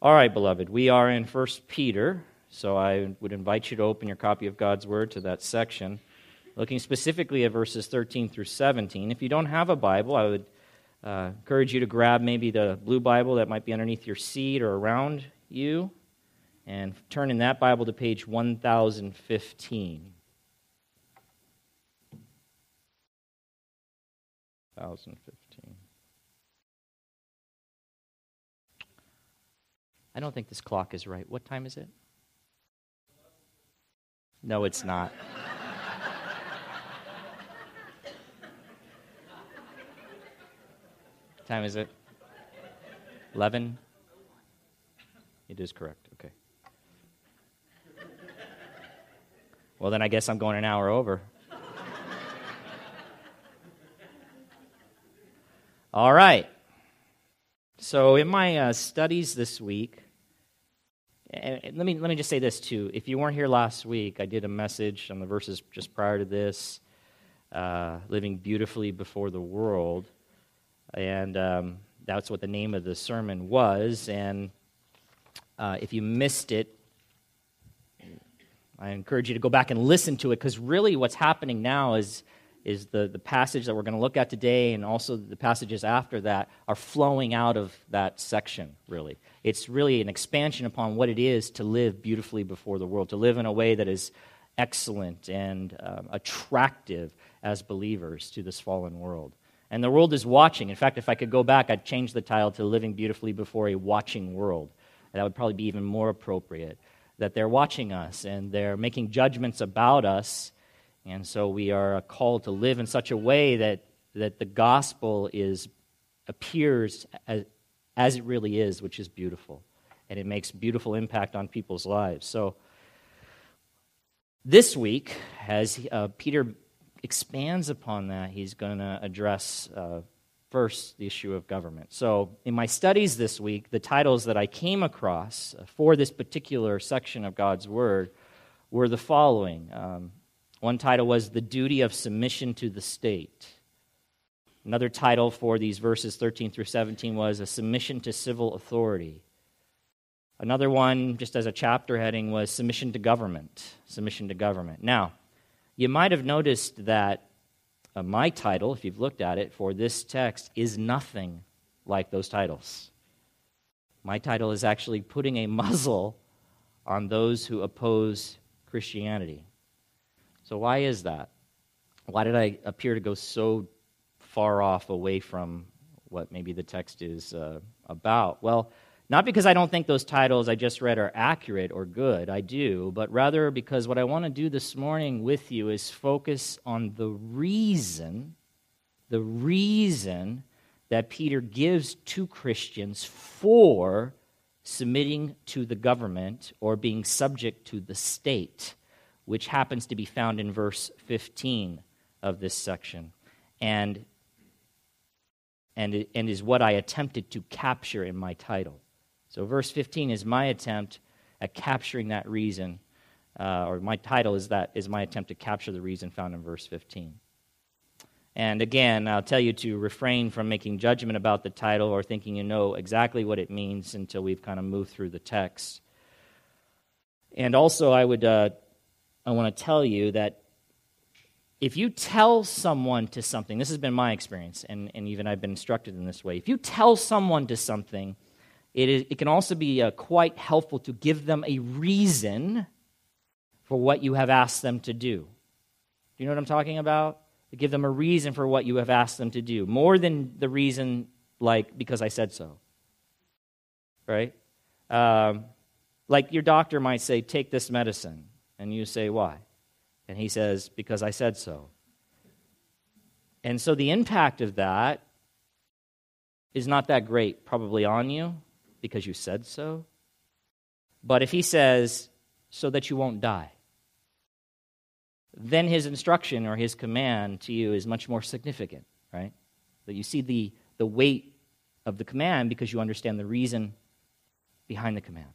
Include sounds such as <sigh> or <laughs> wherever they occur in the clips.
All right, beloved, we are in 1 Peter, so I would invite you to open your copy of God's Word to that section, looking specifically at verses 13 through 17. If you don't have a Bible, I would uh, encourage you to grab maybe the blue Bible that might be underneath your seat or around you and turn in that Bible to page 1015. 1015. I don't think this clock is right. What time is it? No, it's not. time is it? 11? It is correct. Okay. Well, then I guess I'm going an hour over. All right. So, in my uh, studies this week, and let me, let me just say this too. If you weren't here last week, I did a message on the verses just prior to this, uh, living beautifully before the world. And um, that's what the name of the sermon was. And uh, if you missed it, I encourage you to go back and listen to it because really what's happening now is is the, the passage that we're going to look at today and also the passages after that are flowing out of that section, really. It's really an expansion upon what it is to live beautifully before the world, to live in a way that is excellent and um, attractive as believers to this fallen world. And the world is watching. In fact, if I could go back, I'd change the title to Living Beautifully Before a Watching World. That would probably be even more appropriate. That they're watching us and they're making judgments about us and so we are called to live in such a way that, that the gospel is, appears as, as it really is, which is beautiful. And it makes beautiful impact on people's lives. So this week, as uh, Peter expands upon that, he's going to address uh, first the issue of government. So, in my studies this week, the titles that I came across for this particular section of God's Word were the following um, one title was The Duty of Submission to the State. Another title for these verses 13 through 17 was A Submission to Civil Authority. Another one, just as a chapter heading, was Submission to Government. Submission to Government. Now, you might have noticed that uh, my title, if you've looked at it, for this text is nothing like those titles. My title is actually putting a <laughs> muzzle on those who oppose Christianity. So, why is that? Why did I appear to go so far off away from what maybe the text is uh, about? Well, not because I don't think those titles I just read are accurate or good, I do, but rather because what I want to do this morning with you is focus on the reason, the reason that Peter gives to Christians for submitting to the government or being subject to the state which happens to be found in verse 15 of this section, and, and, and is what I attempted to capture in my title. So, verse 15 is my attempt at capturing that reason, uh, or my title is that is my attempt to capture the reason found in verse 15. And again, I'll tell you to refrain from making judgment about the title or thinking you know exactly what it means until we've kind of moved through the text. And also, I would uh, I want to tell you that if you tell someone to something, this has been my experience, and, and even I've been instructed in this way. If you tell someone to something, it, is, it can also be uh, quite helpful to give them a reason for what you have asked them to do. Do you know what I'm talking about? To give them a reason for what you have asked them to do, more than the reason, like, because I said so. Right? Um, like your doctor might say, take this medicine. And you say, Why? And he says, Because I said so. And so the impact of that is not that great, probably on you, because you said so. But if he says, So that you won't die, then his instruction or his command to you is much more significant, right? That you see the, the weight of the command because you understand the reason behind the command.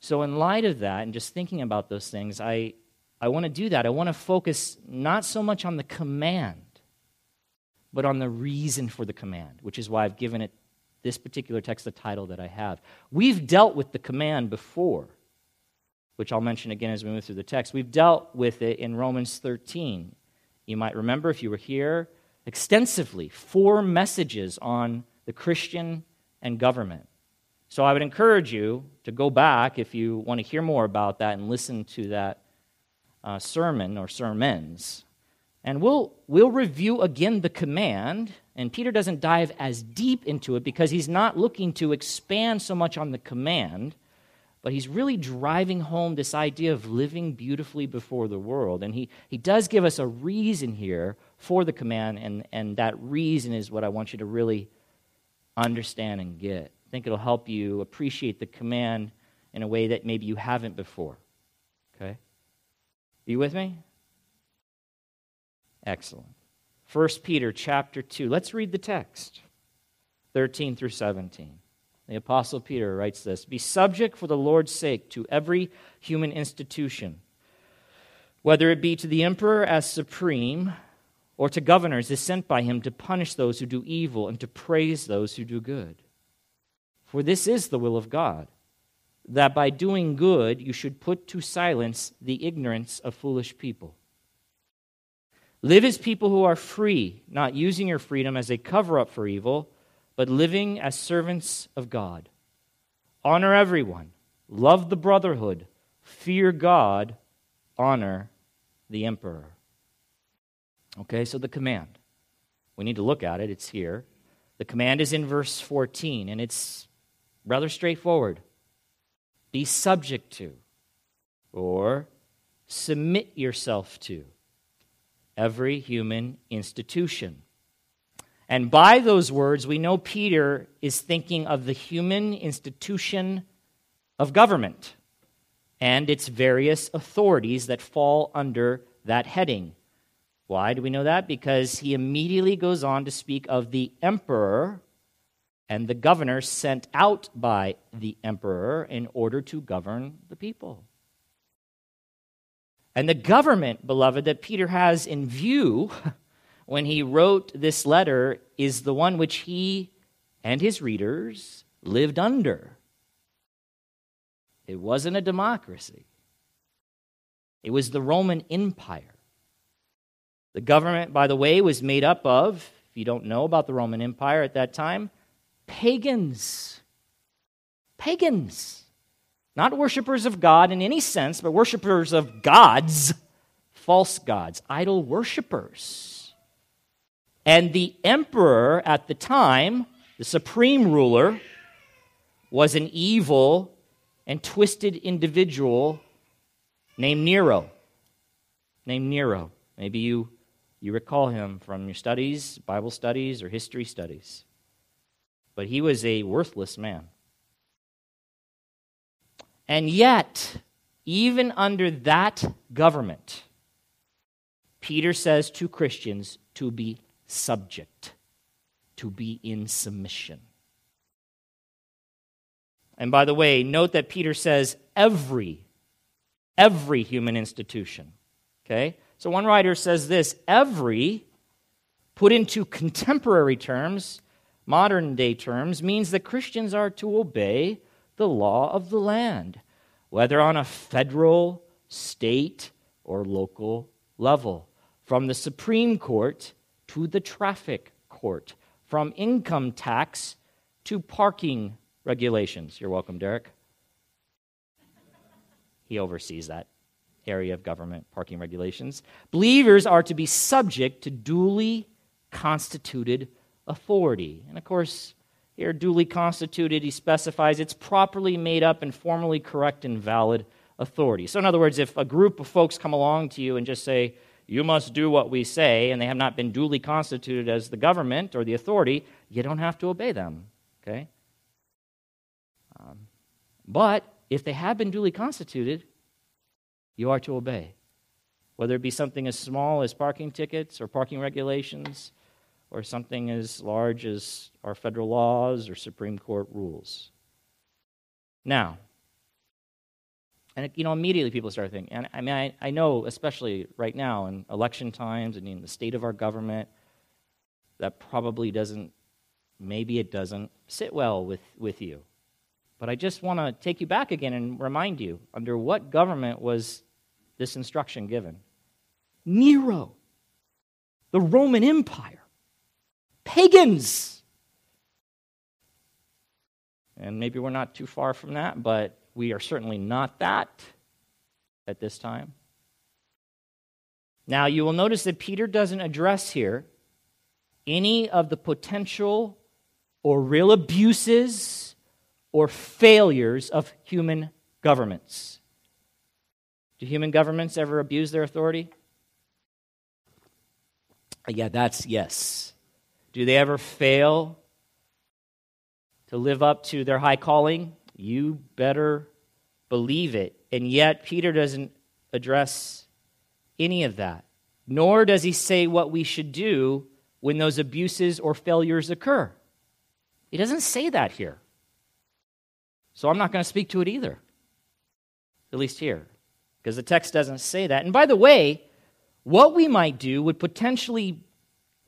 So, in light of that, and just thinking about those things, I, I want to do that. I want to focus not so much on the command, but on the reason for the command, which is why I've given it this particular text the title that I have. We've dealt with the command before, which I'll mention again as we move through the text. We've dealt with it in Romans 13. You might remember if you were here extensively, four messages on the Christian and government. So I would encourage you to go back if you want to hear more about that and listen to that uh, sermon or sermons. And we'll, we'll review again the command. And Peter doesn't dive as deep into it because he's not looking to expand so much on the command, but he's really driving home this idea of living beautifully before the world. And he, he does give us a reason here for the command, and, and that reason is what I want you to really understand and get. I think it'll help you appreciate the command in a way that maybe you haven't before. Okay? Are you with me? Excellent. 1 Peter chapter 2. Let's read the text 13 through 17. The Apostle Peter writes this Be subject for the Lord's sake to every human institution, whether it be to the emperor as supreme or to governors as sent by him to punish those who do evil and to praise those who do good. For this is the will of God, that by doing good you should put to silence the ignorance of foolish people. Live as people who are free, not using your freedom as a cover up for evil, but living as servants of God. Honor everyone, love the brotherhood, fear God, honor the emperor. Okay, so the command. We need to look at it, it's here. The command is in verse 14, and it's rather straightforward be subject to, or submit yourself to every human institution. And by those words, we know Peter is thinking of the human institution of government and its various authorities that fall under that heading. Why do we know that? Because he immediately goes on to speak of the emperor and the governor sent out by the emperor in order to govern the people. And the government, beloved, that Peter has in view <laughs> when he wrote this letter is the one which he and his readers lived under. It wasn't a democracy, it was the Roman Empire. The government, by the way, was made up of, if you don't know about the Roman Empire at that time, pagans. Pagans. Not worshippers of God in any sense, but worshippers of gods, false gods, idol worshippers. And the emperor at the time, the supreme ruler, was an evil and twisted individual named Nero. Named Nero. Maybe you, you recall him from your studies, Bible studies, or history studies. But he was a worthless man. And yet, even under that government, Peter says to Christians to be subject, to be in submission. And by the way, note that Peter says every, every human institution. Okay? So one writer says this every, put into contemporary terms, modern day terms, means that Christians are to obey the law of the land, whether on a federal, state, or local level, from the Supreme Court to the traffic court, from income tax to parking regulations. You're welcome, Derek. He oversees that area of government, parking regulations. Believers are to be subject to duly constituted authority. And of course, here, duly constituted, he specifies it's properly made up and formally correct and valid authority. So, in other words, if a group of folks come along to you and just say, you must do what we say, and they have not been duly constituted as the government or the authority, you don't have to obey them. Okay? Um, but if they have been duly constituted, you are to obey. Whether it be something as small as parking tickets or parking regulations, or something as large as our federal laws or Supreme Court rules. Now, and you know, immediately people start thinking, and I mean, I, I know, especially right now in election times and in the state of our government, that probably doesn't maybe it doesn't sit well with, with you. But I just want to take you back again and remind you under what government was this instruction given? Nero, the Roman Empire, pagans. And maybe we're not too far from that, but we are certainly not that at this time. Now, you will notice that Peter doesn't address here any of the potential or real abuses or failures of human governments. Do human governments ever abuse their authority? Yeah, that's yes. Do they ever fail to live up to their high calling? You better believe it. And yet, Peter doesn't address any of that, nor does he say what we should do when those abuses or failures occur. He doesn't say that here. So I'm not going to speak to it either, at least here, because the text doesn't say that. And by the way, what we might do would potentially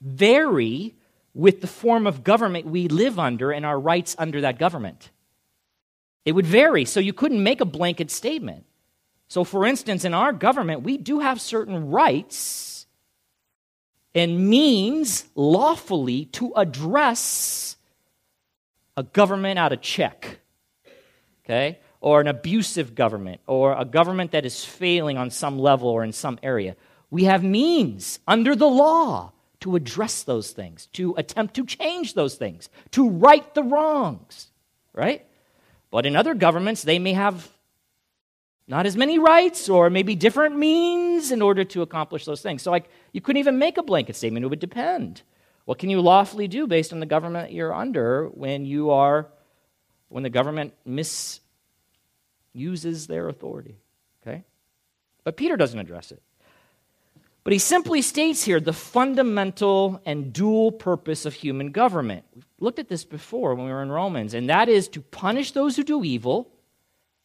vary with the form of government we live under and our rights under that government. It would vary, so you couldn't make a blanket statement. So, for instance, in our government, we do have certain rights and means lawfully to address a government out of check, okay? Or an abusive government, or a government that is failing on some level or in some area. We have means under the law to address those things, to attempt to change those things, to right the wrongs, right? But in other governments, they may have not as many rights or maybe different means in order to accomplish those things. So, like, you couldn't even make a blanket statement. It would depend. What can you lawfully do based on the government you're under when you are, when the government misuses their authority? Okay? But Peter doesn't address it. But he simply states here the fundamental and dual purpose of human government. We've looked at this before when we were in Romans, and that is to punish those who do evil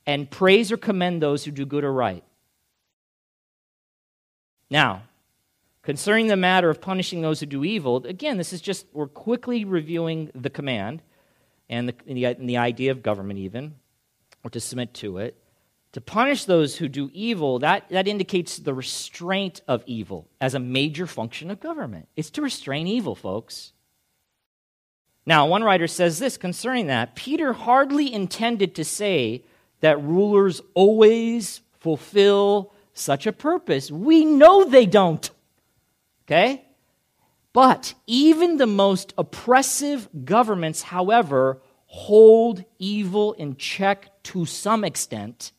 and praise or commend those who do good or right. Now, concerning the matter of punishing those who do evil, again, this is just, we're quickly reviewing the command and the, and the, and the idea of government, even, or to submit to it to punish those who do evil, that, that indicates the restraint of evil as a major function of government. It's to restrain evil, folks. Now, one writer says this concerning that Peter hardly intended to say that rulers always fulfill such a purpose. We know they don't. Okay? But even the most oppressive governments, however, hold evil in check to some extent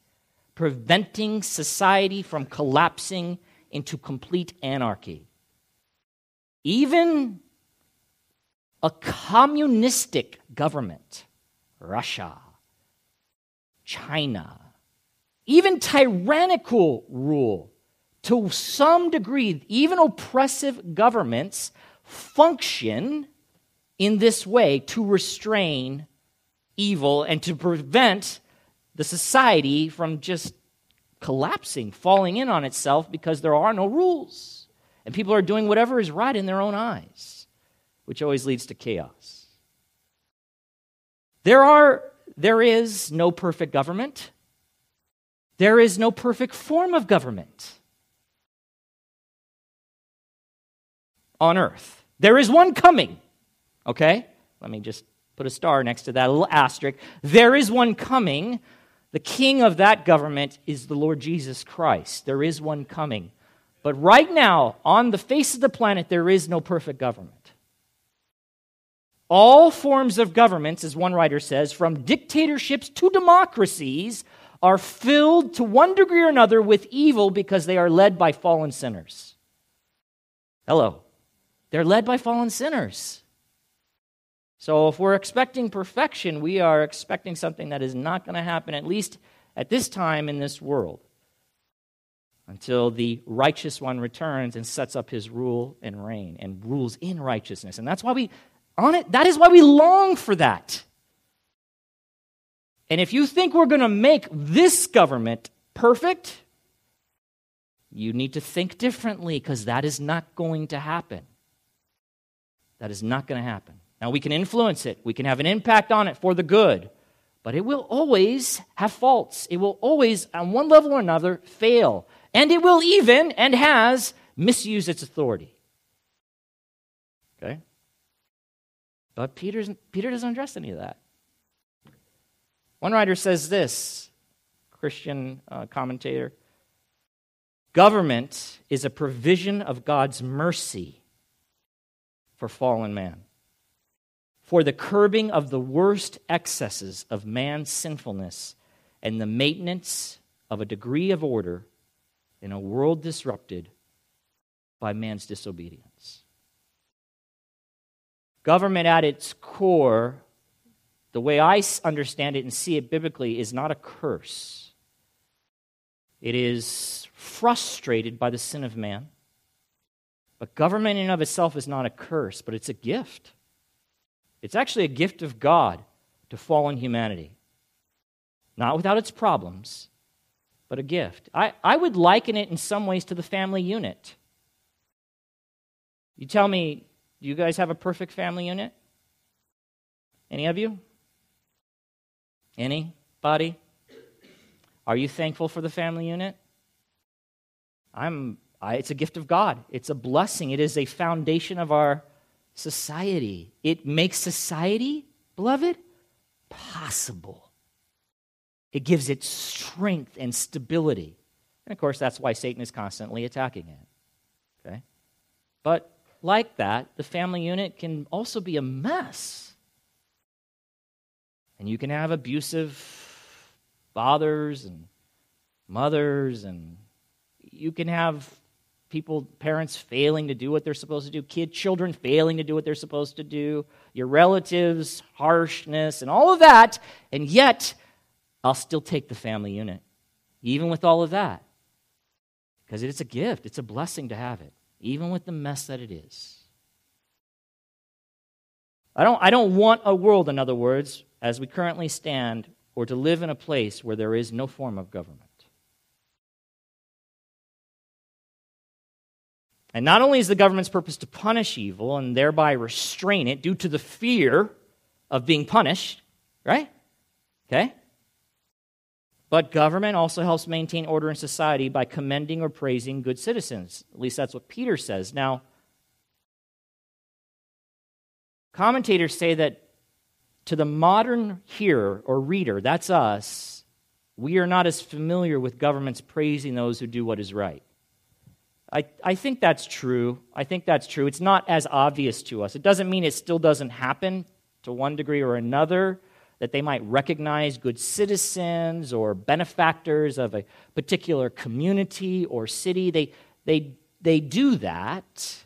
preventing society from collapsing into complete anarchy. Even a communistic government, Russia, China, even tyrannical rule, to some degree, even oppressive governments function in this way to restrain evil and to prevent the society from just collapsing, falling in on itself because there are no rules. And people are doing whatever is right in their own eyes, which always leads to chaos. There are there is no perfect government. There is no perfect form of government on earth. There is one coming. Okay? Let me just put a star next to that, little asterisk. There is one coming the king of that government is the Lord Jesus Christ. There is one coming. But right now, on the face of the planet, there is no perfect government. All forms of governments, as one writer says, from dictatorships to democracies, are filled to one degree or another with evil because they are led by fallen sinners. Hello. They're led by fallen sinners. So if we're expecting perfection, we are expecting something that is not going to happen, at least at this time in this world, until the righteous one returns and sets up his rule and reign and rules in righteousness. And that's why we on it, that is why we long for that. And if you think we're going to make this government perfect, you need to think differently because that is not going to happen. That is not going to happen. Now, we can influence it, we can have an impact on it for the good, but it will always have faults. It will always, on one level or another, fail. And it will even, and has, misused its authority. Okay? But Peter's, Peter doesn't address any of that. One writer says this, Christian uh, commentator Government is a provision of God's mercy for fallen man, for the curbing of the worst excesses of man's sinfulness and the maintenance of a degree of order in a world disrupted by man's disobedience. Government at its core, the way I understand it and see it biblically, is not a curse. It is frustrated by the sin of man. But government in and of itself is not a curse, but it's a gift. It's actually a gift of God to fallen humanity. Not without its problems, but a gift. I, I would liken it in some ways to the family unit. You tell me, do you guys have a perfect family unit? Any of you? Anybody? Are you thankful for the family unit? I'm, I, it's a gift of God. It's a blessing. It is a foundation of our society. It makes society, beloved, possible. It gives it strength and stability. And of course, that's why Satan is constantly attacking it. Okay? But like that, the family unit can also be a mess. And you can have abusive fathers and mothers, and you can have people, parents failing to do what they're supposed to do, kid, children failing to do what they're supposed to do, your relatives, harshness, and all of that. And yet, I'll still take the family unit, even with all of that. Because it's a gift, it's a blessing to have it, even with the mess that it is. I don't, I don't want a world, in other words, as we currently stand, or to live in a place where there is no form of government. And not only is the government's purpose to punish evil and thereby restrain it due to the fear of being punished, right? Okay? But government also helps maintain order in society by commending or praising good citizens. At least that's what Peter says. Now, commentators say that to the modern hearer or reader, that's us, we are not as familiar with governments praising those who do what is right. I, I think that's true. I think that's true. It's not as obvious to us. It doesn't mean it still doesn't happen to one degree or another, that they might recognize good citizens or benefactors of a particular community or city. They, they, they do that,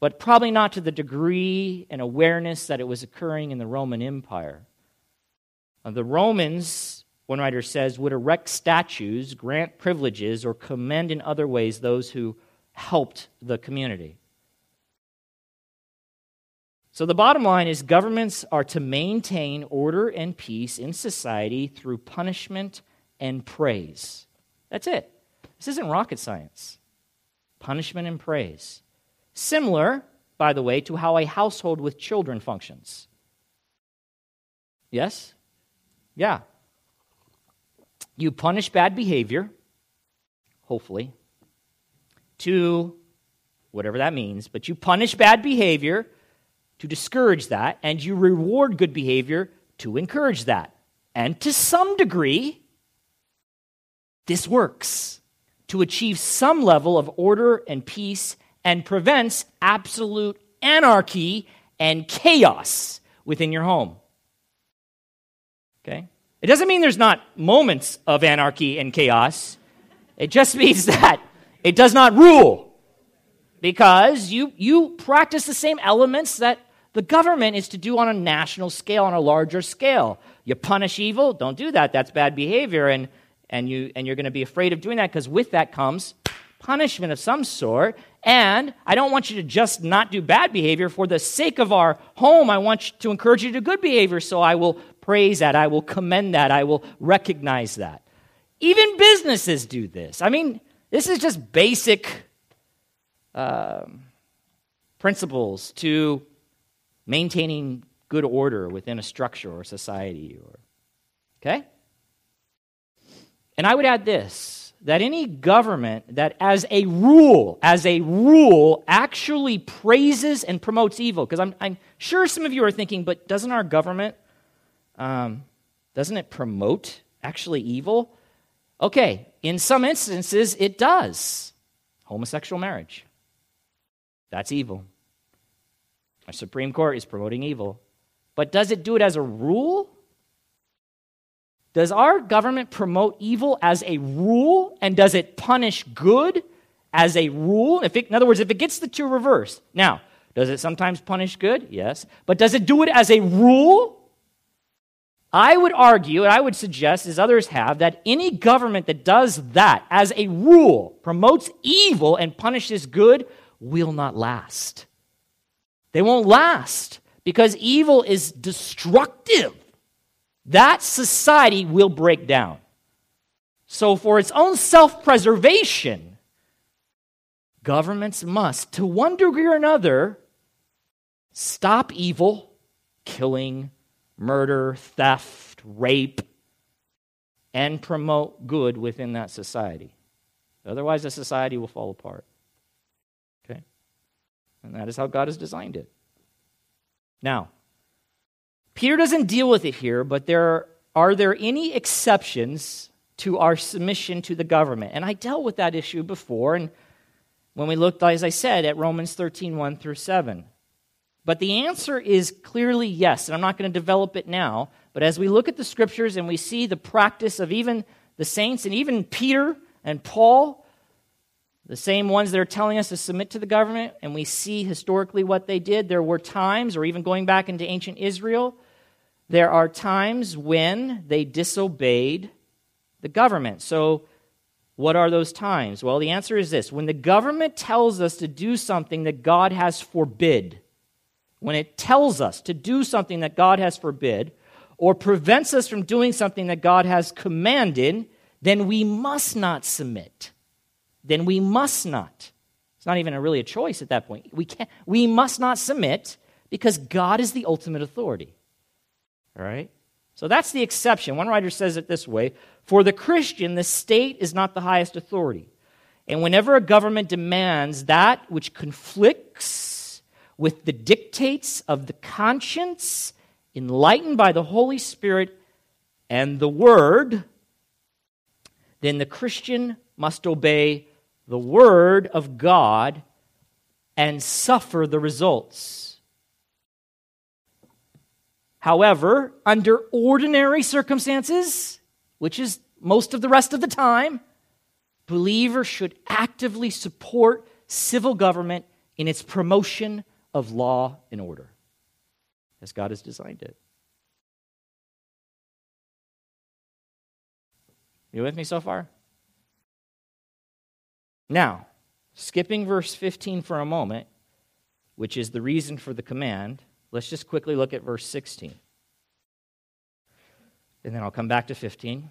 but probably not to the degree and awareness that it was occurring in the Roman Empire. The Romans, one writer says, would erect statues, grant privileges, or commend in other ways those who helped the community. So the bottom line is governments are to maintain order and peace in society through punishment and praise. That's it. This isn't rocket science. Punishment and praise. Similar, by the way, to how a household with children functions. Yes? Yeah. You punish bad behavior, hopefully, to whatever that means, but you punish bad behavior to discourage that, and you reward good behavior to encourage that. And to some degree, this works to achieve some level of order and peace and prevents absolute anarchy and chaos within your home. Okay? It doesn't mean there's not moments of anarchy and chaos. It just means <laughs> that it does not rule because you, you practice the same elements that the government is to do on a national scale, on a larger scale. You punish evil, don't do that. That's bad behavior. And, and, you, and you're going to be afraid of doing that because with that comes punishment of some sort. And I don't want you to just not do bad behavior. For the sake of our home, I want to encourage you to do good behavior. So I will praise that. I will commend that. I will recognize that. Even businesses do this. I mean, this is just basic um, principles to maintaining good order within a structure or society or okay and i would add this that any government that as a rule as a rule actually praises and promotes evil because I'm, I'm sure some of you are thinking but doesn't our government um, doesn't it promote actually evil okay in some instances it does homosexual marriage that's evil our Supreme Court is promoting evil. But does it do it as a rule? Does our government promote evil as a rule? And does it punish good as a rule? It, in other words, if it gets the two reversed. Now, does it sometimes punish good? Yes. But does it do it as a rule? I would argue, and I would suggest, as others have, that any government that does that as a rule, promotes evil and punishes good, will not last. They won't last because evil is destructive. That society will break down. So, for its own self preservation, governments must, to one degree or another, stop evil, killing, murder, theft, rape, and promote good within that society. Otherwise, the society will fall apart. Okay? And that is how God has designed it. Now, Peter doesn't deal with it here, but there are there any exceptions to our submission to the government? And I dealt with that issue before, and when we looked, as I said, at Romans 13, 1 through 7. But the answer is clearly yes, and I'm not going to develop it now. But as we look at the scriptures and we see the practice of even the saints and even Peter and Paul, the same ones that are telling us to submit to the government, and we see historically what they did. There were times, or even going back into ancient Israel, there are times when they disobeyed the government. So, what are those times? Well, the answer is this when the government tells us to do something that God has forbid, when it tells us to do something that God has forbid, or prevents us from doing something that God has commanded, then we must not submit then we must not. It's not even a really a choice at that point. We, can't, we must not submit because God is the ultimate authority. All right? So that's the exception. One writer says it this way For the Christian, the state is not the highest authority. And whenever a government demands that which conflicts with the dictates of the conscience, enlightened by the Holy Spirit and the Word, then the Christian must obey the Word of God and suffer the results. However, under ordinary circumstances, which is most of the rest of the time, believers should actively support civil government in its promotion of law and order, as God has designed it. You with me so far? Now, skipping verse 15 for a moment, which is the reason for the command, let's just quickly look at verse 16. And then I'll come back to 15,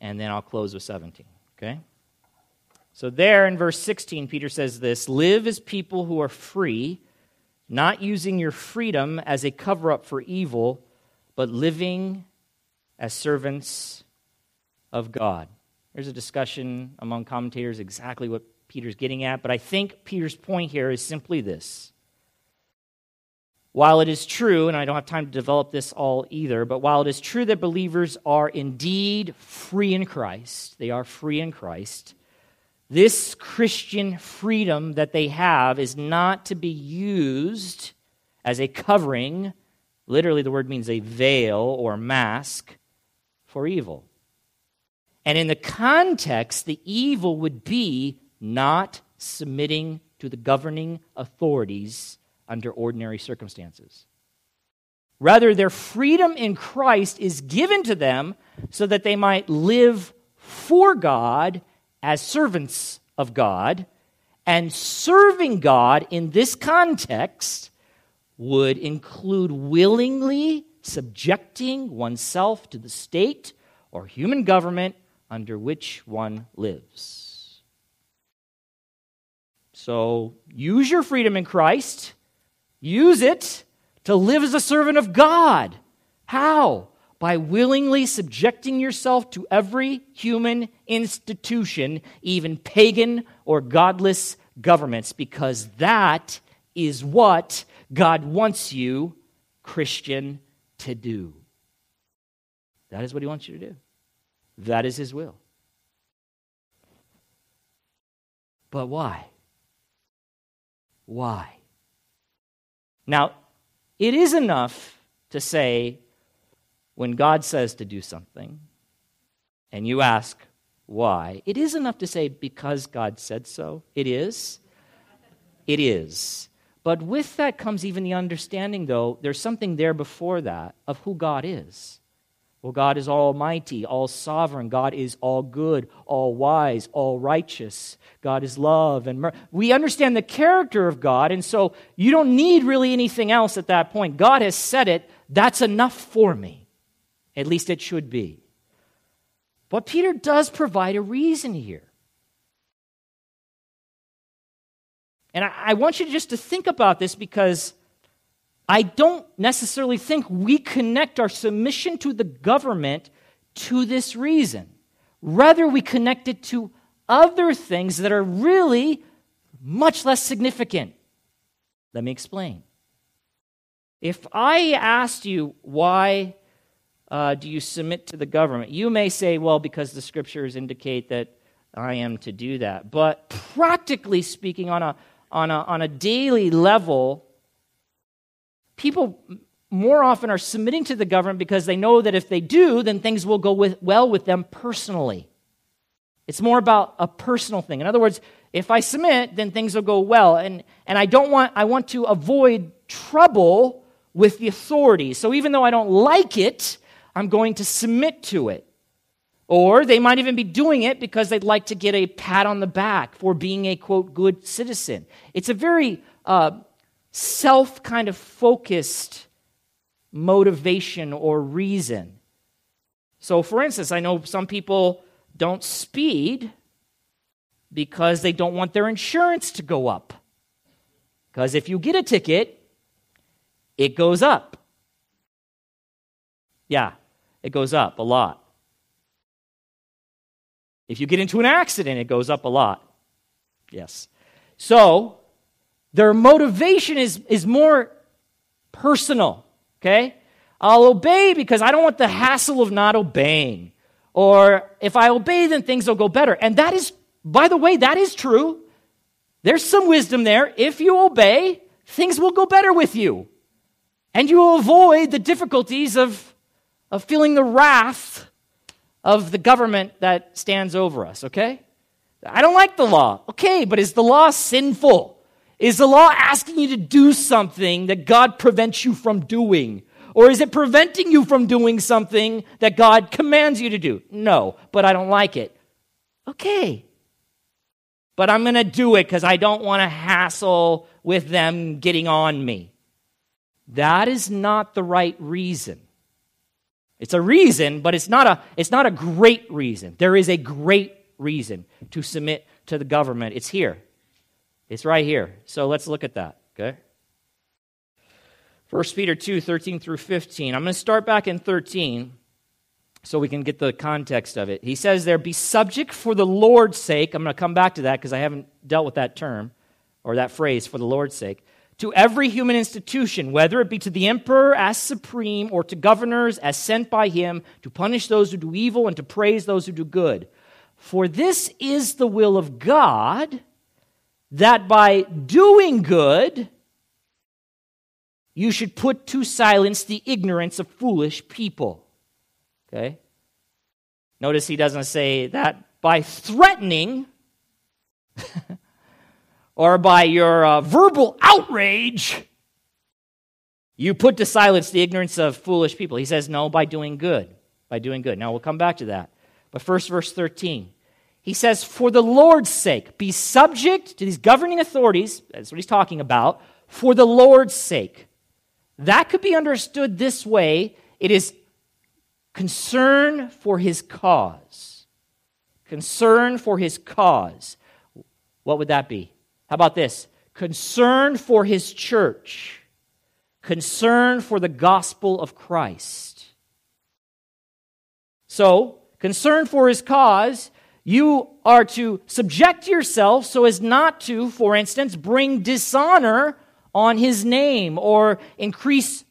and then I'll close with 17. Okay? So, there in verse 16, Peter says this Live as people who are free, not using your freedom as a cover up for evil, but living as servants of God. There's a discussion among commentators exactly what Peter's getting at, but I think Peter's point here is simply this. While it is true, and I don't have time to develop this all either, but while it is true that believers are indeed free in Christ, they are free in Christ, this Christian freedom that they have is not to be used as a covering. Literally, the word means a veil or mask for evil. And in the context, the evil would be not submitting to the governing authorities under ordinary circumstances. Rather, their freedom in Christ is given to them so that they might live for God as servants of God. And serving God in this context would include willingly subjecting oneself to the state or human government under which one lives. So use your freedom in Christ, use it, to live as a servant of God. How? By willingly subjecting yourself to every human institution, even pagan or godless governments, because that is what God wants you, Christian, to do. That is what He wants you to do. That is His will. But why? Why? Now, it is enough to say, when God says to do something, and you ask why, it is enough to say, because God said so. It is. It is. But with that comes even the understanding, though, there's something there before that of who God is. Well, God is almighty, all sovereign. God is all good, all wise, all righteous. God is love and mercy. We understand the character of God, and so you don't need really anything else at that point. God has said it. That's enough for me. At least it should be. But Peter does provide a reason here. And I, I want you just to think about this because I don't necessarily think we connect our submission to the government to this reason. Rather, we connect it to other things that are really much less significant. Let me explain. If I asked you, why uh, do you submit to the government? You may say, well, because the scriptures indicate that I am to do that. But practically speaking, on a, on a, on a daily level, people more often are submitting to the government because they know that if they do, then things will go with, well with them personally. It's more about a personal thing. In other words, if I submit, then things will go well. And, and I don't want, I want to avoid trouble with the authorities. So even though I don't like it, I'm going to submit to it. Or they might even be doing it because they'd like to get a pat on the back for being a, quote, good citizen. It's a very uh, self kind of focused motivation or reason. So, for instance, I know some people don't speed because they don't want their insurance to go up. Because if you get a ticket, it goes up. Yeah, it goes up a lot. If you get into an accident, it goes up a lot. Yes. So, their motivation is, is more personal, okay? I'll obey because I don't want the hassle of not obeying. Or if I obey, then things will go better. And that is, by the way, that is true. There's some wisdom there. If you obey, things will go better with you. And you will avoid the difficulties of, of feeling the wrath of the government that stands over us, okay? I don't like the law. Okay, but is the law sinful? Is the law asking you to do something that God prevents you from doing? Or is it preventing you from doing something that God commands you to do? No, but I don't like it. Okay. But I'm going to do it because I don't want to hassle with them getting on me. That is not the right reason. It's a reason, but it's not a, it's not a great reason. There is a great reason to submit to the government. It's here. It's right here. So let's look at that, okay? 1 Peter 2 13 through 15. I'm going to start back in 13 so we can get the context of it. He says there, Be subject for the Lord's sake. I'm going to come back to that because I haven't dealt with that term or that phrase, for the Lord's sake. To every human institution, whether it be to the emperor as supreme or to governors as sent by him to punish those who do evil and to praise those who do good. For this is the will of God that by doing good, you should put to silence the ignorance of foolish people. Okay? Notice he doesn't say that by threatening <laughs> or by your uh, verbal outrage, you put to silence the ignorance of foolish people. He says, no, by doing good. By doing good. Now we'll come back to that. But first, verse 13. He says, For the Lord's sake, be subject to these governing authorities. That's what he's talking about. For the Lord's sake. That could be understood this way it is concern for his cause. Concern for his cause. What would that be? How about this? Concern for his church. concern for the gospel of Christ. So, concern for his cause, you are to subject yourself so as not to, for instance, bring dishonor on his name or increase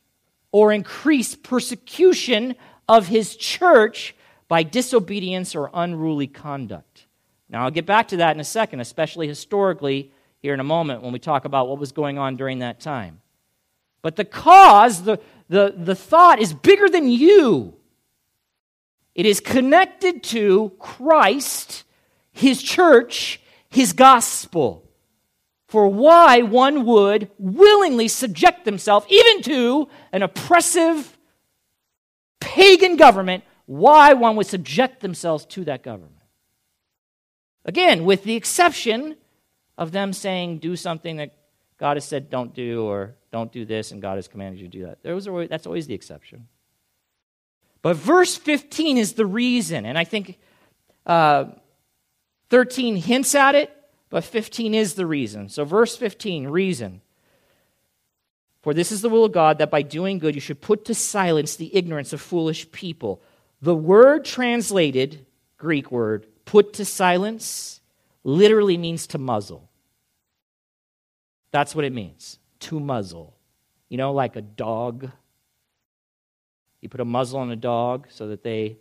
or increase persecution of his church by disobedience or unruly conduct. Now, I'll get back to that in a second, especially historically here in a moment when we talk about what was going on during that time. But the cause, the, the, the thought is bigger than you. It is connected to Christ, His church, His gospel. For why one would willingly subject themselves even to an oppressive pagan government, why one would subject themselves to that government. Again, with the exception of them saying, do something that God has said don't do, or don't do this, and God has commanded you to do that. Those are, that's always the exception. But verse 15 is the reason, and I think uh, 13 hints at it, but 15 is the reason. So, verse 15, reason. For this is the will of God that by doing good you should put to silence the ignorance of foolish people. The word translated, Greek word, put to silence, literally means to muzzle. That's what it means to muzzle. You know, like a dog. You put a muzzle on a dog so that they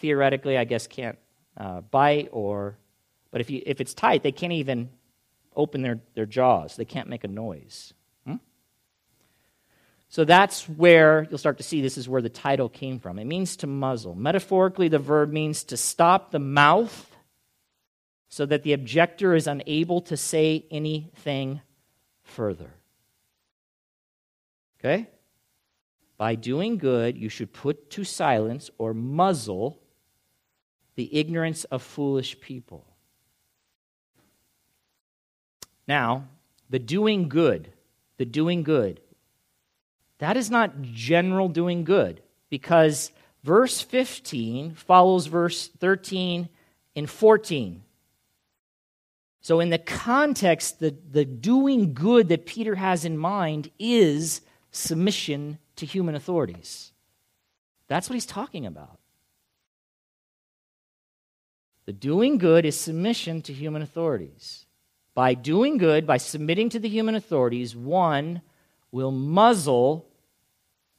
theoretically, I guess, can't uh, bite or, but if, you, if it's tight, they can't even open their, their jaws. They can't make a noise. Hmm? So that's where you'll start to see this is where the title came from. It means to muzzle. Metaphorically, the verb means to stop the mouth so that the objector is unable to say anything further. Okay? By doing good, you should put to silence or muzzle the ignorance of foolish people. Now, the doing good, the doing good, that is not general doing good because verse 15 follows verse 13 and 14. So, in the context, the, the doing good that Peter has in mind is submission to human authorities. That's what he's talking about. The doing good is submission to human authorities. By doing good, by submitting to the human authorities, one will muzzle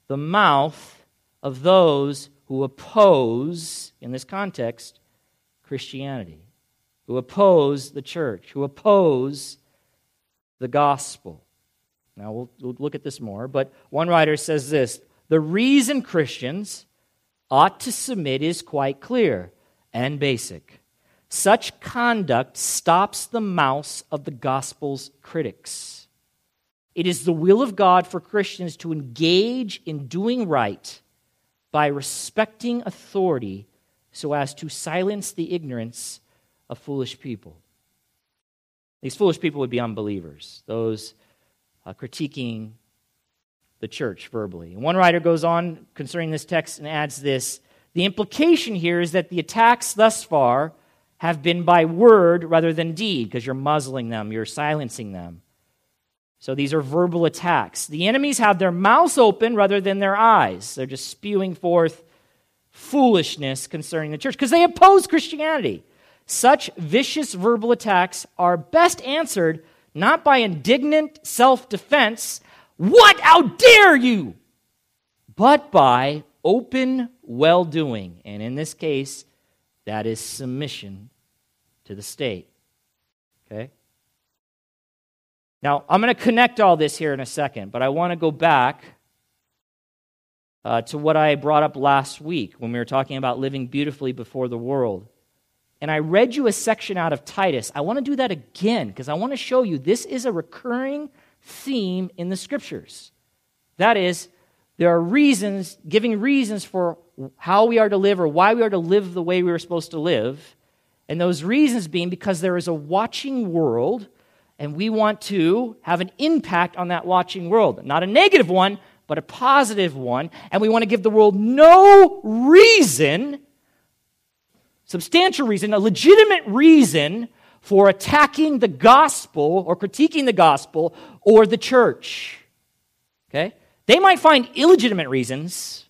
the mouth of those who oppose, in this context, Christianity who oppose the church, who oppose the gospel. Now, we'll, we'll, look at this more, but one writer says this The reason Christians ought to submit is quite clear and basic. Such conduct stops the mouths of the gospel's critics. It is the will of God for Christians to engage in doing right by respecting authority so as to silence the ignorance of foolish people. These foolish people would be unbelievers, those uh, critiquing the church verbally. One writer goes on concerning this text and adds this The implication here is that the attacks thus far have been by word rather than deed, because you're muzzling them, you're silencing them. So these are verbal attacks. The enemies have their mouths open rather than their eyes. They're just spewing forth foolishness concerning the church because they oppose Christianity. Such vicious verbal attacks are best answered not by indignant self defense, what, how dare you, but by open well doing. And in this case, that is submission to the state. Okay? Now, I'm going to connect all this here in a second, but I want to go back uh, to what I brought up last week when we were talking about living beautifully before the world and I read you a section out of Titus. I want to do that again because I want to show you this is a recurring theme in the scriptures. That is, there are reasons, giving reasons for how we are to live or why we are to live the way we are supposed to live. And those reasons being because there is a watching world, and we want to have an impact on that watching world. Not a negative one, but a positive one. And we want to give the world no reason substantial reason, a legitimate reason for attacking the gospel or critiquing the gospel or the church. Okay? They might find illegitimate reasons,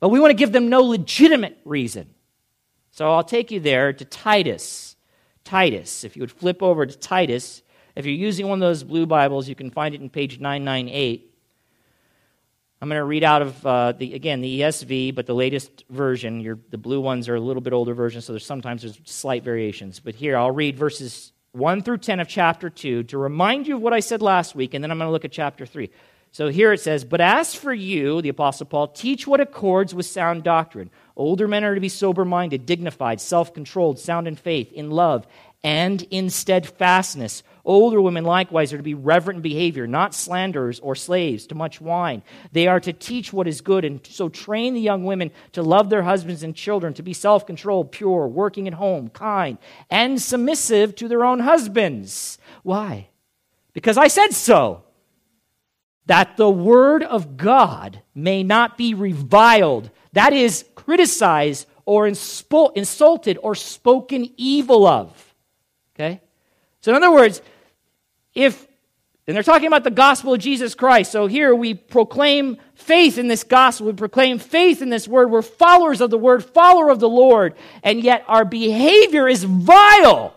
but we want to give them no legitimate reason. So I'll take you there to Titus. Titus. If you would flip over to Titus, if you're using one of those blue Bibles, you can find it in page 998. I'm going to read out of, uh, the, again, the ESV, but the latest version. Your, the blue ones are a little bit older version, so there's sometimes there's slight variations. But here, I'll read verses 1 through 10 of chapter 2 to remind you of what I said last week, and then I'm going to look at chapter 3. So here it says, But as for you, the Apostle Paul, teach what accords with sound doctrine. Older men are to be sober minded, dignified, self controlled, sound in faith, in love, and in steadfastness. Older women likewise are to be reverent in behavior, not slanderers or slaves to much wine. They are to teach what is good, and so train the young women to love their husbands and children, to be self controlled, pure, working at home, kind, and submissive to their own husbands. Why? Because I said so that the word of God may not be reviled, that is, criticized or insulted or spoken evil of. Okay? So, in other words, if, and they're talking about the gospel of Jesus Christ. So here we proclaim faith in this gospel. We proclaim faith in this word. We're followers of the word, follower of the Lord, and yet our behavior is vile.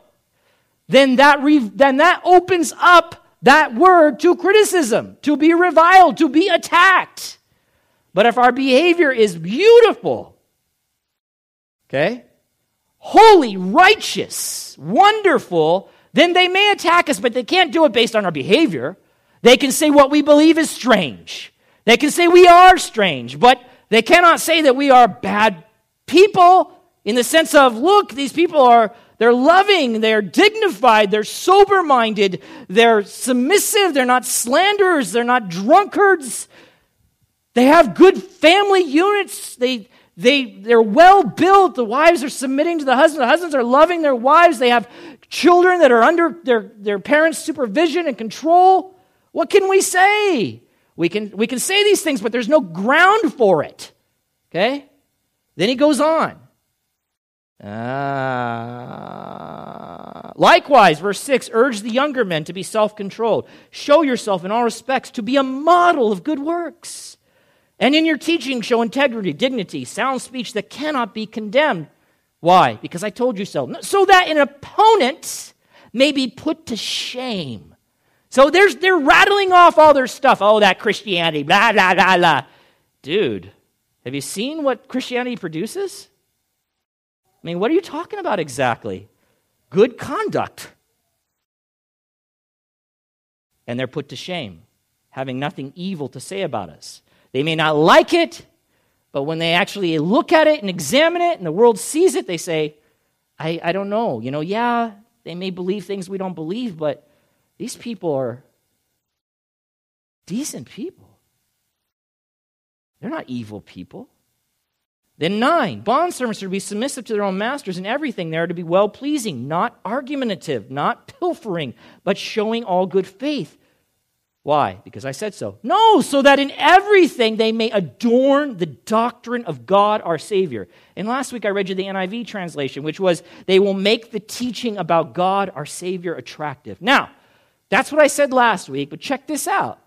Then that, re, then that opens up that word to criticism, to be reviled, to be attacked. But if our behavior is beautiful, okay, holy, righteous, wonderful, then they may attack us, but they can't do it based on our behavior. They can say what we believe is strange. They can say we are strange, but they cannot say that we are bad people in the sense of, look, these people are they're loving, they're dignified, they're sober minded, they're submissive, they're not slanderers, they're not drunkards. They have good family units. They, they, they're well built. The wives are submitting to the husbands. The husbands are loving their wives. They have children that are under their, their parents' supervision and control. What can we say? We can, we can say these things, but there's no ground for it. Okay? Then he goes on. Ah. Likewise, verse 6 urge the younger men to be self controlled. Show yourself in all respects to be a model of good works. And in your teaching, show integrity, dignity, sound speech that cannot be condemned. Why? Because I told you so. So that an opponent may be put to shame. So there's, they're rattling off all their stuff. Oh, that Christianity, blah, blah, blah, blah. Dude, have you seen what Christianity produces? I mean, what are you talking about exactly? Good conduct. And they're put to shame, having nothing evil to say about us. They may not like it, but when they actually look at it and examine it and the world sees it, they say, I, I don't know. You know, yeah, they may believe things we don't believe, but these people are decent people. They're not evil people. Then, nine, bondservants are to be submissive to their own masters in everything. They are to be well pleasing, not argumentative, not pilfering, but showing all good faith. Why? Because I said so. No, so that in everything they may adorn the doctrine of God our Savior. And last week I read you the NIV translation, which was, they will make the teaching about God our Savior attractive. Now, that's what I said last week, but check this out.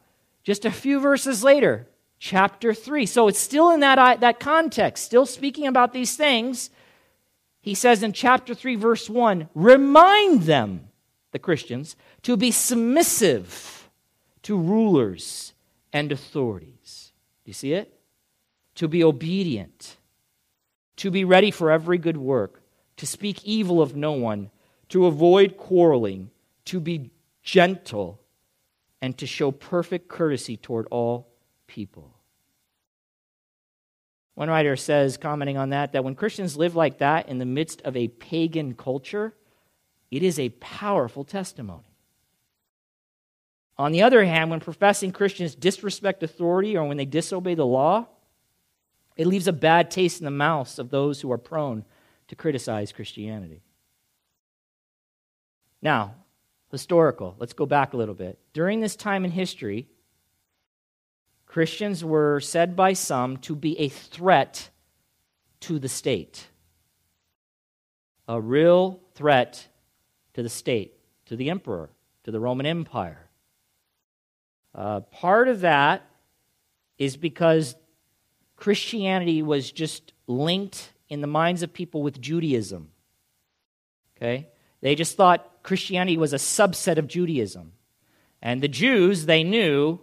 Just a few verses later, chapter 3. So it's still in that, uh, that context, still speaking about these things. He says in chapter 3, verse 1 remind them, the Christians, to be submissive to rulers and authorities. Do you see it? To be obedient, to be ready for every good work, to speak evil of no one, to avoid quarreling, to be gentle, and to show perfect courtesy toward all people. One writer says, commenting on that, that when Christians live like that in the midst of a pagan culture, it is a powerful testimony. On the other hand, when professing Christians disrespect authority or when they disobey the law, it leaves a bad taste in the mouths of those who are prone to criticize Christianity. Now, historical. Let's go back a little bit. During this time in history, Christians were said by some to be a threat to the state. A real threat to the state, to the emperor, to the Roman Empire. Uh, part of that is because Christianity was just linked in the minds of people with Judaism. Okay? They just thought Christianity was a subset of Judaism. And the Jews, they knew,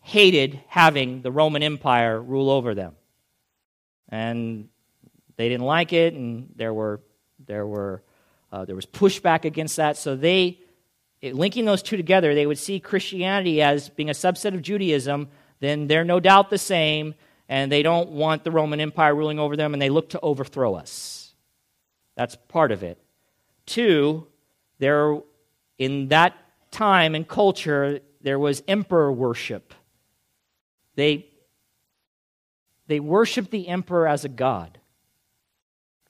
hated having the Roman Empire rule over them. And they didn't like it, and there were, there were, uh, there was pushback against that. So they, linking those two together, they would see Christianity as being a subset of Judaism. Then they're no doubt the same, and they don't want the Roman Empire ruling over them, and they look to overthrow us. That's part of it. Two, there in that time and culture there was emperor worship. They they worshiped the emperor as a god.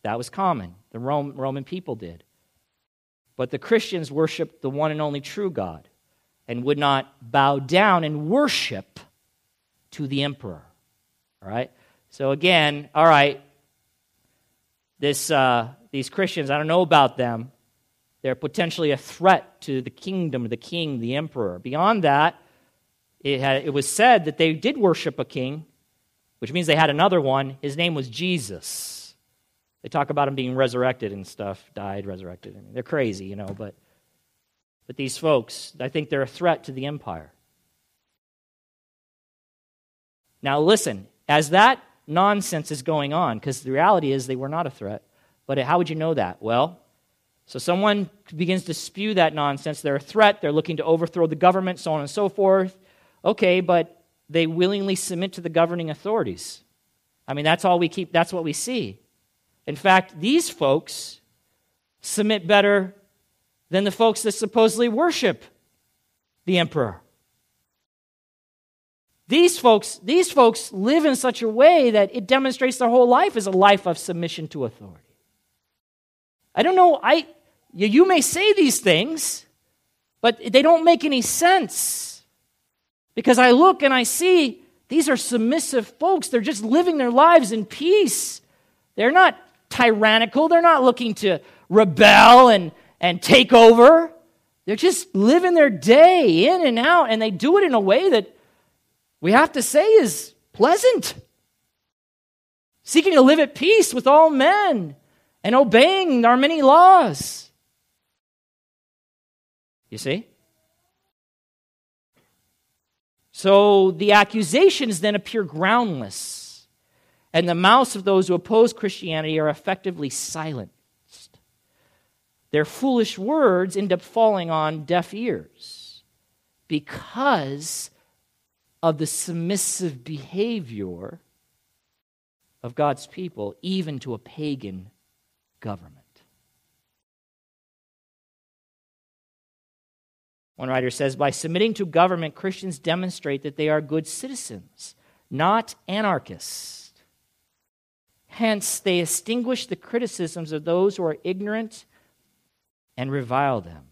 That was common. The Rome, Roman people did. But the Christians worshiped the one and only true God and would not bow down and worship to the emperor. All right? So, again, all right, this, uh, these Christians, I don't know about them. They're potentially a threat to the kingdom, the king, the emperor. Beyond that, it, had, it was said that they did worship a king, which means they had another one. His name was Jesus. They talk about him being resurrected and stuff, died, resurrected. I mean, they're crazy, you know, but, but these folks, I think they're a threat to the empire. Now, listen, as that nonsense is going on, because the reality is they were not a threat, but how would you know that? Well, so someone begins to spew that nonsense. They're a threat. They're looking to overthrow the government, so on and so forth. Okay, but they willingly submit to the governing authorities. I mean, that's all we keep, that's what we see. In fact, these folks submit better than the folks that supposedly worship the emperor. These folks, these folks live in such a way that it demonstrates their whole life is a life of submission to authority. I don't know, I you may say these things, but they don't make any sense. Because I look and I see these are submissive folks. They're just living their lives in peace. They're not tyrannical. They're not looking to rebel and, and take over. They're just living their day in and out, and they do it in a way that we have to say is pleasant. Seeking to live at peace with all men and obeying our many laws. You see? So the accusations then appear groundless, and the mouths of those who oppose Christianity are effectively silenced. Their foolish words end up falling on deaf ears because of the submissive behavior of God's people, even to a pagan government. One writer says by submitting to government, Christians demonstrate that they are good citizens, not anarchists. Hence, they extinguish the criticisms of those who are ignorant and revile them.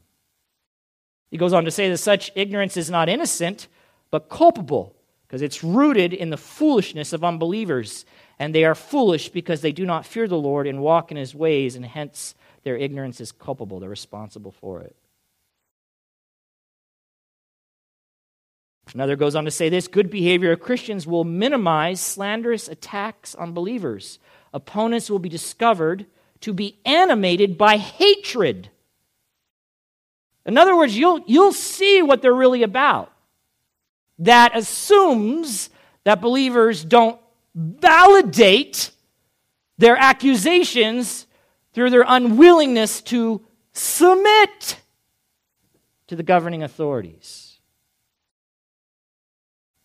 He goes on to say that such ignorance is not innocent, but culpable, because it's rooted in the foolishness of unbelievers and they are foolish because they do not fear the Lord and walk in his ways, and hence their ignorance is culpable. They're responsible for it. Another goes on to say this good behavior of Christians will minimize slanderous attacks on believers. Opponents will be discovered to be animated by hatred. In other words, you'll, you'll see what they're really about. That assumes that believers don't validate their accusations through their unwillingness to submit to the governing authorities.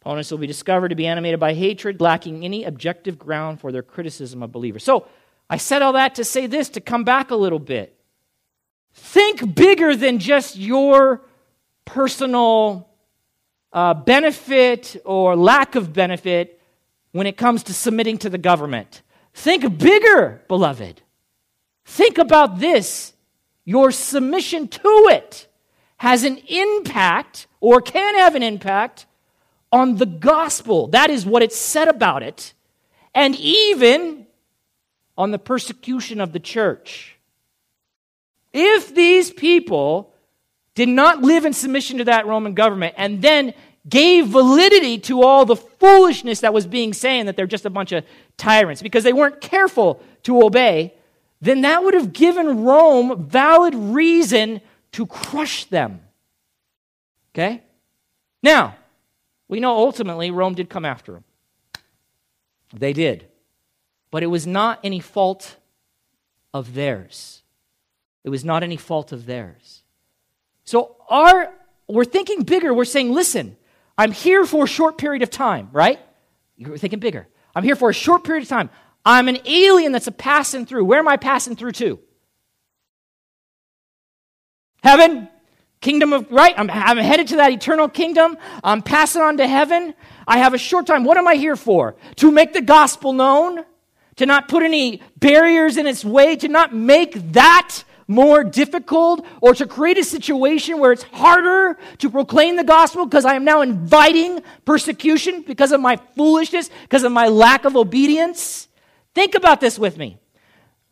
Opponents will be discovered to be animated by hatred, lacking any objective ground for their criticism of believers. So, I said all that to say this, to come back a little bit. Think bigger than just your personal uh, benefit or lack of benefit when it comes to submitting to the government. Think bigger, beloved. Think about this. Your submission to it has an impact or can have an impact on the gospel. That is what it said about it. And even on the persecution of the church. If these people did not live in submission to that Roman government and then gave validity to all the foolishness that was being saying that they're just a bunch of tyrants because they weren't careful to obey, then that would have given Rome valid reason to crush them. Okay? Now, we know ultimately Rome did come after them. They did. But it was not any fault of theirs. It was not any fault of theirs. So our we're thinking bigger. We're saying, listen, I'm here for a short period of time, right? You're thinking bigger. I'm here for a short period of time. I'm an alien that's a passing through. Where am I passing through to? Heaven, kingdom of, right? I'm, I'm headed to that eternal kingdom. I'm passing on to heaven. I have a short time. What am I here for? To make the gospel known? To not put any barriers in its way? To not make that more difficult or to create a situation where it's harder to proclaim the gospel because I am now inviting persecution because of my foolishness, because of my lack of obedience? Think about this with me.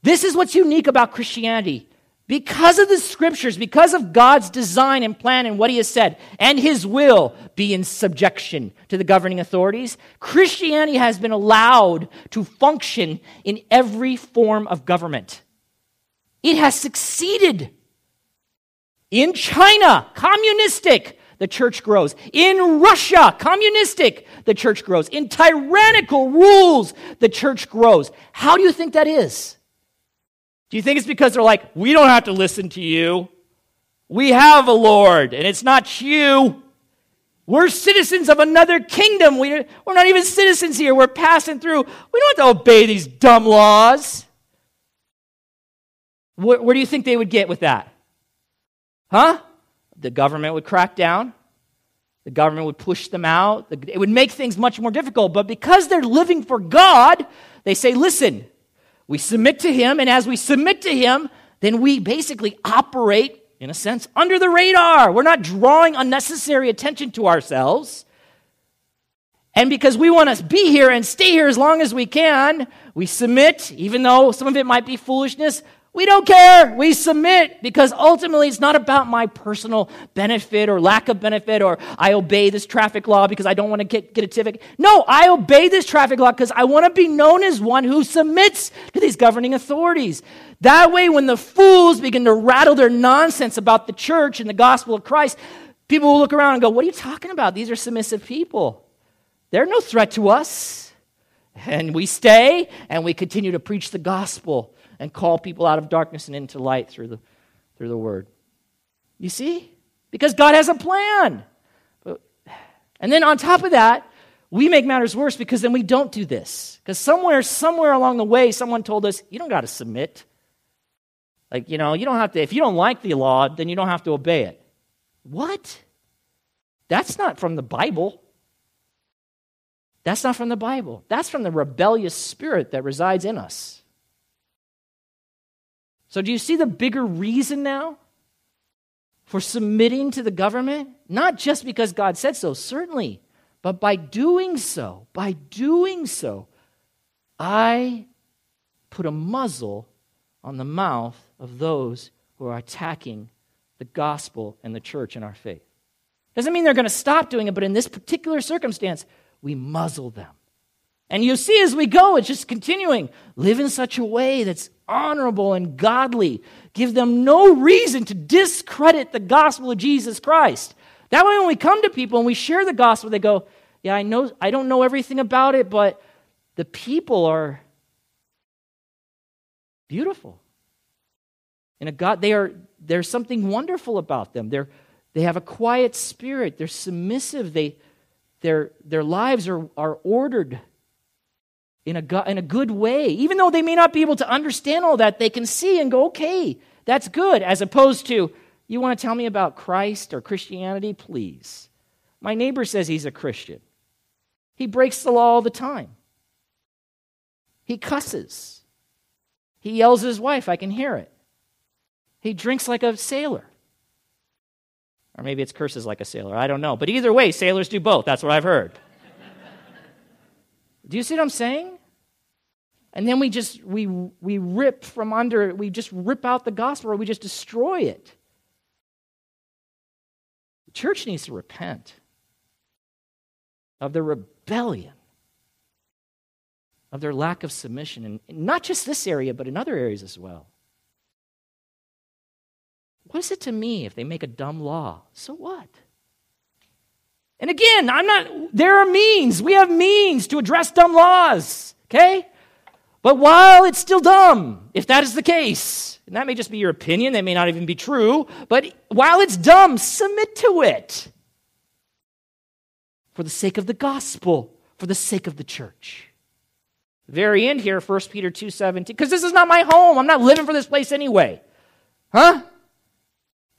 This is what's unique about Christianity. Because of the scriptures, because of God's design and plan and what He has said, and His will be in subjection to the governing authorities, Christianity has been allowed to function in every form of government. It has succeeded. In China, communistic, the church grows. In Russia, communistic, the church grows. In tyrannical rules, the church grows. How do you think that is? Do you think it's because they're like, we don't have to listen to you? We have a Lord, and it's not you. We're citizens of another kingdom. We, are not even citizens here. We're passing through. We don't have to obey these dumb laws. Where, where do you think they would get with that? Huh? The government would crack down. The government would push them out. It would make things much more difficult. But because they're living for God, they say, listen, we submit to Him, and as we submit to Him, then we basically operate, in a sense, under the radar. We're not drawing unnecessary attention to ourselves. And because we want to be here and stay here as long as we can, we submit, even though some of it might be foolishness. We don't care. We submit because ultimately it's not about my personal benefit or lack of benefit or I obey this traffic law because I don't want to get, get a ticket. No, I obey this traffic law because I want to be known as one who submits to these governing authorities. That way, when the fools begin to rattle their nonsense about the church and the gospel of Christ, people will look around and go, What are you talking about? These are submissive people. They're no threat to us. And we stay and we continue to preach the gospel and call people out of darkness and into light through the, through the word. You see? Because God has a plan. And then on top of that, we make matters worse because then we don't do this. Because somewhere, somewhere along the way, someone told us, you don't got to submit. Like, you know, you don't have to, if you don't like the law, then you don't have to obey it. What? That's not from the Bible. That's not from the Bible. That's from the rebellious spirit that resides in us. So, do you see the bigger reason now for submitting to the government? Not just because God said so, certainly, but by doing so, by doing so, I put a muzzle on the mouth of those who are attacking the gospel and the church and our faith. Doesn't mean they're going to stop doing it, but in this particular circumstance, we muzzle them. And you see as we go, it's just continuing. Live in such a way that's honorable and godly. Give them no reason to discredit the gospel of Jesus Christ. That way, when we come to people and we share the gospel, they go, Yeah, I know I don't know everything about it, but the people are beautiful. And God, they are there's something wonderful about them. They're they have a quiet spirit, they're submissive, they their, their lives are, are ordered in a, in a good way. Even though they may not be able to understand all that, they can see and go, okay, that's good, as opposed to, you want to tell me about Christ or Christianity? Please. My neighbor says he's a Christian. He breaks the law all the time. He cusses. He yells at his wife. I can hear it. He drinks like a sailor. Or maybe it's curses like a sailor. I don't know. But either way, sailors do both. That's what I've heard. Do you see what I'm saying? And then we just we we rip from under it. we just rip out the gospel or we just destroy it. The church needs to repent. of their rebellion, of their lack of submission, and not just this area, but in other areas as well. What is it to me if they make a dumb law? So what? And again, I'm not, there are means. We have means to address dumb laws, okay? But while it's still dumb, if that is the case, and that may just be your opinion, that may not even be true, but while it's dumb, submit to it for the sake of the gospel, for the sake of the church. very end here, 1 Peter 2:17, because this is not my home. I'm not living for this place anyway. Huh?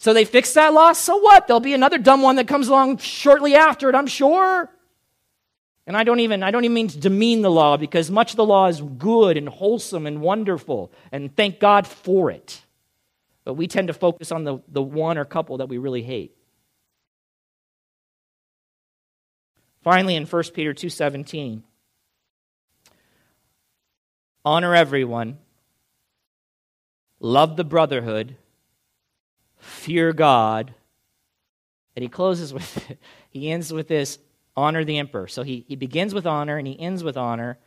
So they fix that law, so what? There'll be another dumb one that comes along shortly after it, I'm sure. And I don't even I don't even mean to demean the law because much of the law is good and wholesome and wonderful, and thank God for it. But we tend to focus on the, the one or couple that we really hate. Finally, in 1 Peter 2.17, honor everyone, love the brotherhood, fear God. And he closes with, <laughs> he ends with this honor the emperor. So he, he begins with honor and he ends with honor.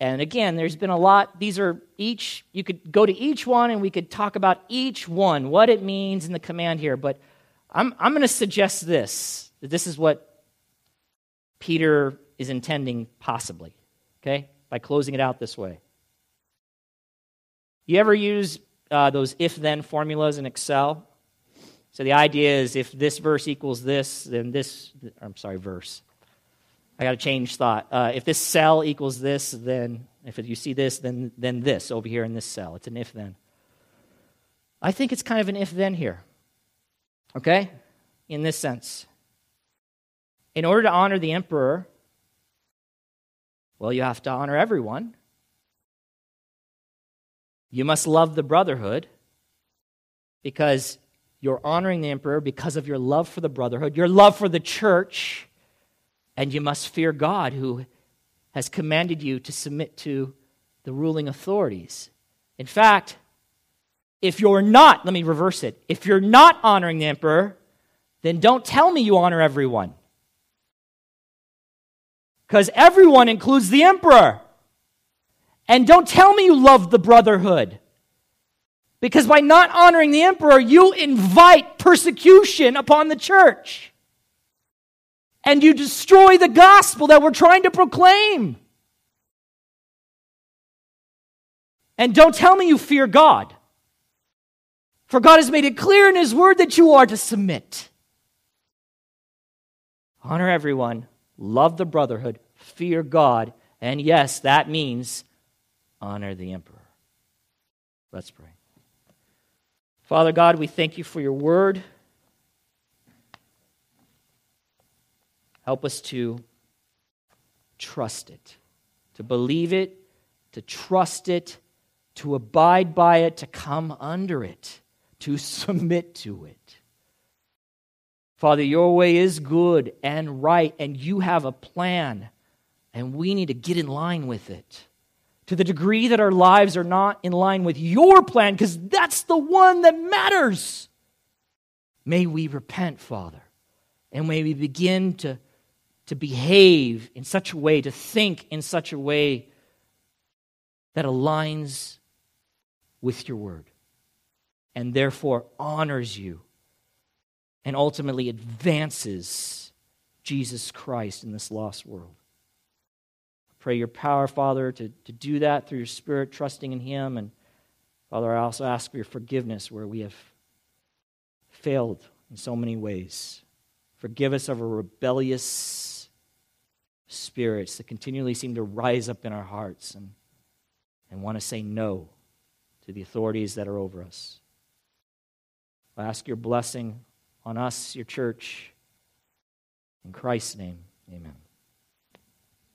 And again, there's been a lot. These are each, you could go to each one and we could talk about each one, what it means in the command here. But I'm, I'm going to suggest this that this is what Peter is intending, possibly, okay, by closing it out this way. You ever use uh, those if then formulas in Excel? So the idea is if this verse equals this, then this, I'm sorry, verse. I got to change thought. Uh, if this cell equals this, then if you see this, then, then this over here in this cell. It's an if then. I think it's kind of an if then here. Okay? In this sense. In order to honor the emperor, well, you have to honor everyone. You must love the brotherhood because you're honoring the emperor because of your love for the brotherhood, your love for the church, and you must fear God who has commanded you to submit to the ruling authorities. In fact, if you're not, let me reverse it, if you're not honoring the emperor, then don't tell me you honor everyone because everyone includes the emperor. And don't tell me you love the brotherhood. Because by not honoring the emperor, you invite persecution upon the church. And you destroy the gospel that we're trying to proclaim. And don't tell me you fear God. For God has made it clear in His word that you are to submit. Honor everyone, love the brotherhood, fear God, and yes, that means honor the emperor. Let's pray. Father God, we thank you for your word. Help us to trust it, to believe it, to trust it, to abide by it, to come under it, to <laughs> submit to it. Father, your way is good and right, and you have a plan, and we need to get in line with it. To the degree that our lives are not in line with your plan, because that's the one that matters, may we repent, Father, and may we begin to, to behave in such a way, to think in such a way that aligns with your word and therefore honors you and ultimately advances Jesus Christ in this lost world. Pray your power, Father, to, to do that through your Spirit, trusting in Him. And Father, I also ask for your forgiveness where we have failed in so many ways. Forgive us of our rebellious spirits that continually seem to rise up in our hearts and, and want to say no to the authorities that are over us. I ask your blessing on us, your church. In Christ's name, amen.